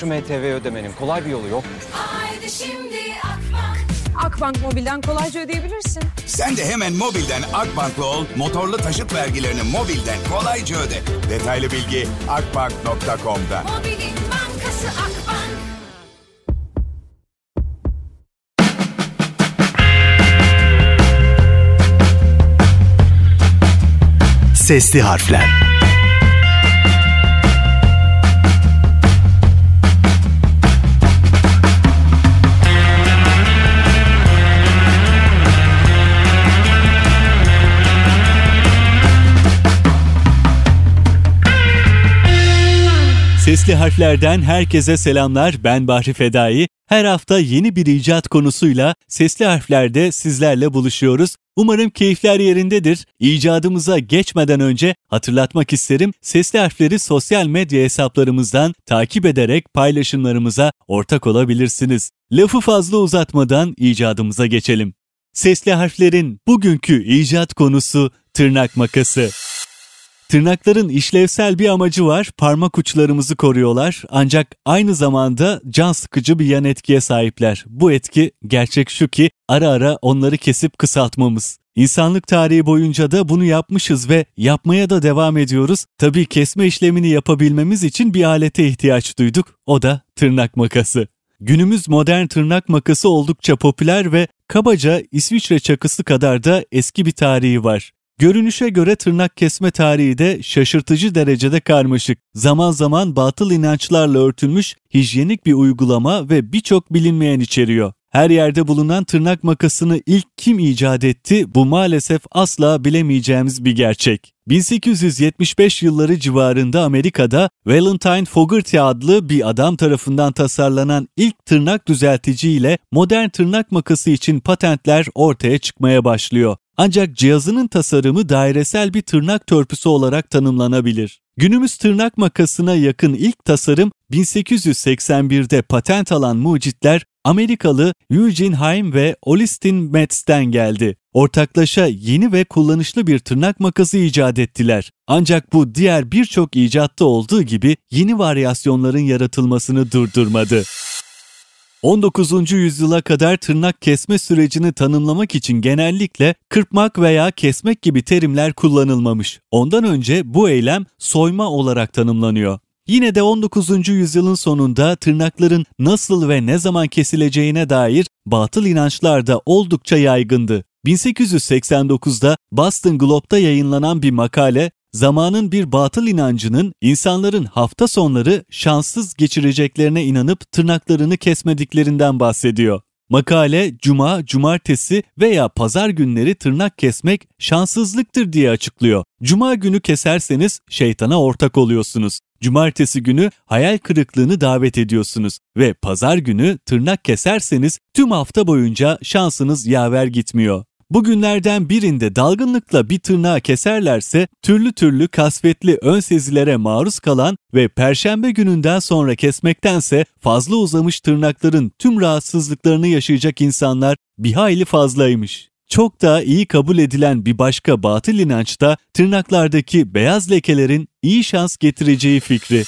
Şu MTV ödemenin kolay bir yolu yok. Haydi şimdi Akbank. Akbank Mobil'den kolayca ödeyebilirsin. Sen de hemen mobilden Akbank'la ol, motorlu taşıt vergilerini mobilden kolayca öde. Detaylı bilgi akbank.com'da. Mobilin bankası Akbank. Sesli harfler. Sesli harflerden herkese selamlar. Ben Bahri Fedai. Her hafta yeni bir icat konusuyla sesli harflerde sizlerle buluşuyoruz. Umarım keyifler yerindedir. İcadımıza geçmeden önce hatırlatmak isterim. Sesli harfleri sosyal medya hesaplarımızdan takip ederek paylaşımlarımıza ortak olabilirsiniz. Lafı fazla uzatmadan icadımıza geçelim. Sesli harflerin bugünkü icat konusu tırnak makası. Tırnakların işlevsel bir amacı var, parmak uçlarımızı koruyorlar ancak aynı zamanda can sıkıcı bir yan etkiye sahipler. Bu etki gerçek şu ki ara ara onları kesip kısaltmamız. İnsanlık tarihi boyunca da bunu yapmışız ve yapmaya da devam ediyoruz. Tabii kesme işlemini yapabilmemiz için bir alete ihtiyaç duyduk. O da tırnak makası. Günümüz modern tırnak makası oldukça popüler ve kabaca İsviçre çakısı kadar da eski bir tarihi var. Görünüşe göre tırnak kesme tarihi de şaşırtıcı derecede karmaşık. Zaman zaman batıl inançlarla örtülmüş hijyenik bir uygulama ve birçok bilinmeyen içeriyor. Her yerde bulunan tırnak makasını ilk kim icat etti bu maalesef asla bilemeyeceğimiz bir gerçek. 1875 yılları civarında Amerika'da Valentine Fogarty adlı bir adam tarafından tasarlanan ilk tırnak düzeltici ile modern tırnak makası için patentler ortaya çıkmaya başlıyor. Ancak cihazının tasarımı dairesel bir tırnak törpüsü olarak tanımlanabilir. Günümüz tırnak makasına yakın ilk tasarım 1881'de patent alan mucitler Amerikalı Eugene Haim ve Olistin Metz'ten geldi. Ortaklaşa yeni ve kullanışlı bir tırnak makası icat ettiler. Ancak bu diğer birçok icatta olduğu gibi yeni varyasyonların yaratılmasını durdurmadı. 19. yüzyıla kadar tırnak kesme sürecini tanımlamak için genellikle kırpmak veya kesmek gibi terimler kullanılmamış. Ondan önce bu eylem soyma olarak tanımlanıyor. Yine de 19. yüzyılın sonunda tırnakların nasıl ve ne zaman kesileceğine dair batıl inançlar da oldukça yaygındı. 1889'da Boston Globe'da yayınlanan bir makale zamanın bir batıl inancının insanların hafta sonları şanssız geçireceklerine inanıp tırnaklarını kesmediklerinden bahsediyor. Makale cuma, cumartesi veya pazar günleri tırnak kesmek şanssızlıktır diye açıklıyor. Cuma günü keserseniz şeytana ortak oluyorsunuz. Cumartesi günü hayal kırıklığını davet ediyorsunuz ve pazar günü tırnak keserseniz tüm hafta boyunca şansınız yaver gitmiyor. Bugünlerden birinde dalgınlıkla bir tırnağı keserlerse türlü türlü kasvetli ön sezilere maruz kalan ve perşembe gününden sonra kesmektense fazla uzamış tırnakların tüm rahatsızlıklarını yaşayacak insanlar bir hayli fazlaymış. Çok daha iyi kabul edilen bir başka batıl inançta tırnaklardaki beyaz lekelerin iyi şans getireceği fikri.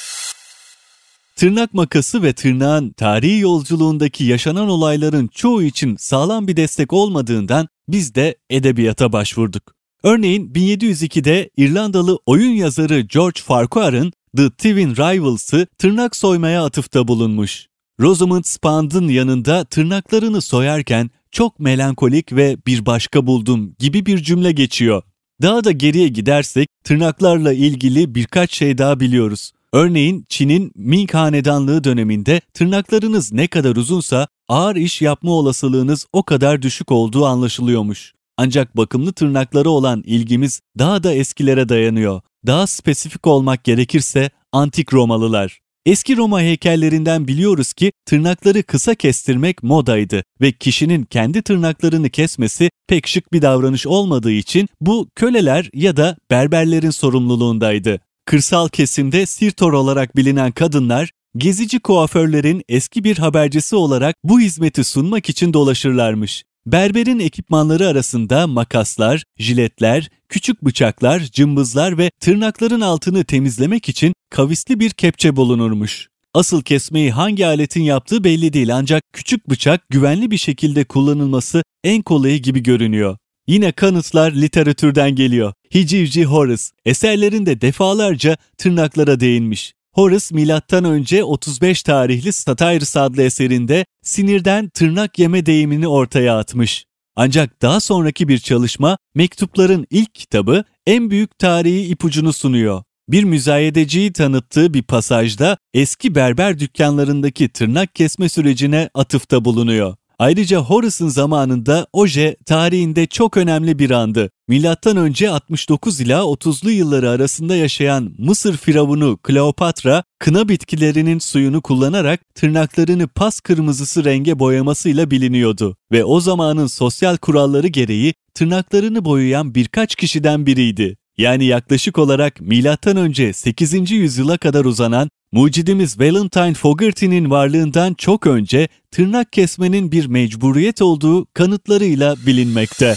Tırnak makası ve tırnağın tarihi yolculuğundaki yaşanan olayların çoğu için sağlam bir destek olmadığından biz de edebiyata başvurduk. Örneğin 1702'de İrlandalı oyun yazarı George Farquhar'ın The Twin Rivals'ı tırnak soymaya atıfta bulunmuş. Rosamund Spand'ın yanında tırnaklarını soyarken çok melankolik ve bir başka buldum gibi bir cümle geçiyor. Daha da geriye gidersek tırnaklarla ilgili birkaç şey daha biliyoruz. Örneğin Çin'in Ming Hanedanlığı döneminde tırnaklarınız ne kadar uzunsa ağır iş yapma olasılığınız o kadar düşük olduğu anlaşılıyormuş. Ancak bakımlı tırnakları olan ilgimiz daha da eskilere dayanıyor. Daha spesifik olmak gerekirse antik Romalılar. Eski Roma heykellerinden biliyoruz ki tırnakları kısa kestirmek modaydı ve kişinin kendi tırnaklarını kesmesi pek şık bir davranış olmadığı için bu köleler ya da berberlerin sorumluluğundaydı. Kırsal kesimde sirtor olarak bilinen kadınlar gezici kuaförlerin eski bir habercisi olarak bu hizmeti sunmak için dolaşırlarmış. Berberin ekipmanları arasında makaslar, jiletler, küçük bıçaklar, cımbızlar ve tırnakların altını temizlemek için kavisli bir kepçe bulunurmuş. Asıl kesmeyi hangi aletin yaptığı belli değil ancak küçük bıçak güvenli bir şekilde kullanılması en kolayı gibi görünüyor. Yine kanıtlar literatürden geliyor. Hicivci Horace eserlerinde defalarca tırnaklara değinmiş. Horace milattan önce 35 tarihli Satyrus adlı eserinde sinirden tırnak yeme deyimini ortaya atmış. Ancak daha sonraki bir çalışma mektupların ilk kitabı en büyük tarihi ipucunu sunuyor. Bir müzayedeciyi tanıttığı bir pasajda eski berber dükkanlarındaki tırnak kesme sürecine atıfta bulunuyor. Ayrıca Horace'ın zamanında oje tarihinde çok önemli bir andı. Milattan önce 69 ila 30'lu yılları arasında yaşayan Mısır firavunu Kleopatra, kına bitkilerinin suyunu kullanarak tırnaklarını pas kırmızısı renge boyamasıyla biliniyordu ve o zamanın sosyal kuralları gereği tırnaklarını boyayan birkaç kişiden biriydi. Yani yaklaşık olarak milattan önce 8. yüzyıla kadar uzanan mucidimiz Valentine Fogarty'nin varlığından çok önce tırnak kesmenin bir mecburiyet olduğu kanıtlarıyla bilinmekte.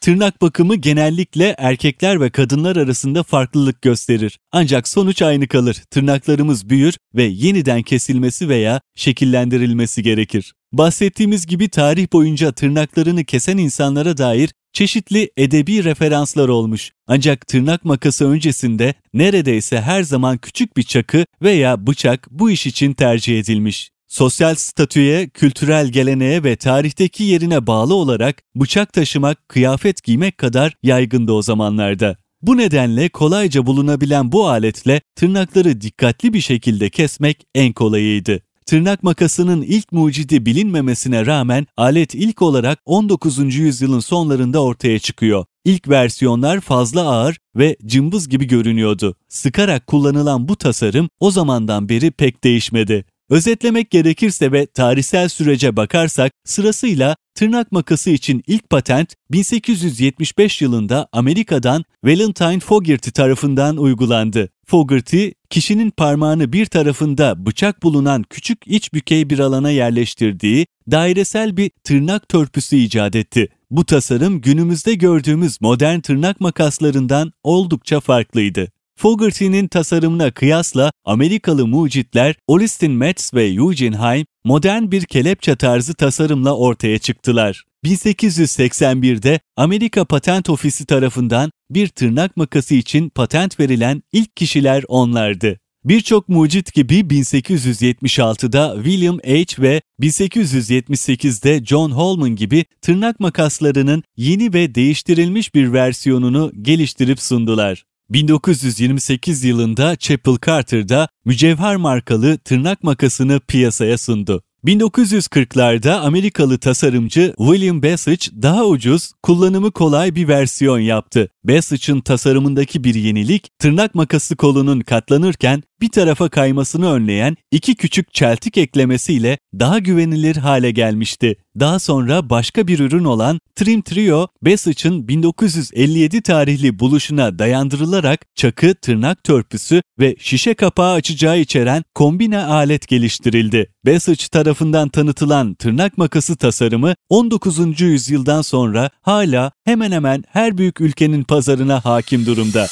Tırnak bakımı genellikle erkekler ve kadınlar arasında farklılık gösterir. Ancak sonuç aynı kalır. Tırnaklarımız büyür ve yeniden kesilmesi veya şekillendirilmesi gerekir. Bahsettiğimiz gibi tarih boyunca tırnaklarını kesen insanlara dair çeşitli edebi referanslar olmuş. Ancak tırnak makası öncesinde neredeyse her zaman küçük bir çakı veya bıçak bu iş için tercih edilmiş. Sosyal statüye, kültürel geleneğe ve tarihteki yerine bağlı olarak bıçak taşımak, kıyafet giymek kadar yaygındı o zamanlarda. Bu nedenle kolayca bulunabilen bu aletle tırnakları dikkatli bir şekilde kesmek en kolayıydı. Tırnak makasının ilk mucidi bilinmemesine rağmen alet ilk olarak 19. yüzyılın sonlarında ortaya çıkıyor. İlk versiyonlar fazla ağır ve cımbız gibi görünüyordu. Sıkarak kullanılan bu tasarım o zamandan beri pek değişmedi. Özetlemek gerekirse ve tarihsel sürece bakarsak sırasıyla tırnak makası için ilk patent 1875 yılında Amerika'dan Valentine Fogarty tarafından uygulandı. Fogarty, kişinin parmağını bir tarafında bıçak bulunan küçük iç bükey bir alana yerleştirdiği dairesel bir tırnak törpüsü icat etti. Bu tasarım günümüzde gördüğümüz modern tırnak makaslarından oldukça farklıydı. Fogarty'nin tasarımına kıyasla Amerikalı mucitler Olistin Metz ve Eugene Haim modern bir kelepçe tarzı tasarımla ortaya çıktılar. 1881'de Amerika Patent Ofisi tarafından bir tırnak makası için patent verilen ilk kişiler onlardı. Birçok mucit gibi 1876'da William H. ve 1878'de John Holman gibi tırnak makaslarının yeni ve değiştirilmiş bir versiyonunu geliştirip sundular. 1928 yılında Chapel Carter'da mücevher markalı tırnak makasını piyasaya sundu. 1940'larda Amerikalı tasarımcı William Bassett daha ucuz, kullanımı kolay bir versiyon yaptı. Bassett'ın tasarımındaki bir yenilik, tırnak makası kolunun katlanırken bir tarafa kaymasını önleyen iki küçük çeltik eklemesiyle daha güvenilir hale gelmişti. Daha sonra başka bir ürün olan Trim Trio, Bassett'ın 1957 tarihli buluşuna dayandırılarak çakı, tırnak törpüsü ve şişe kapağı açacağı içeren kombine alet geliştirildi. Bassett tarafından tanıtılan tırnak makası tasarımı 19. yüzyıldan sonra hala hemen hemen her büyük ülkenin pazarına hakim durumda.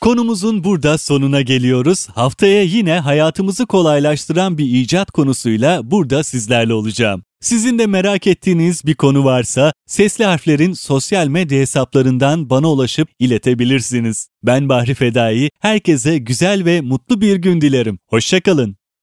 Konumuzun burada sonuna geliyoruz. Haftaya yine hayatımızı kolaylaştıran bir icat konusuyla burada sizlerle olacağım. Sizin de merak ettiğiniz bir konu varsa sesli harflerin sosyal medya hesaplarından bana ulaşıp iletebilirsiniz. Ben Bahri Fedai, herkese güzel ve mutlu bir gün dilerim. Hoşçakalın.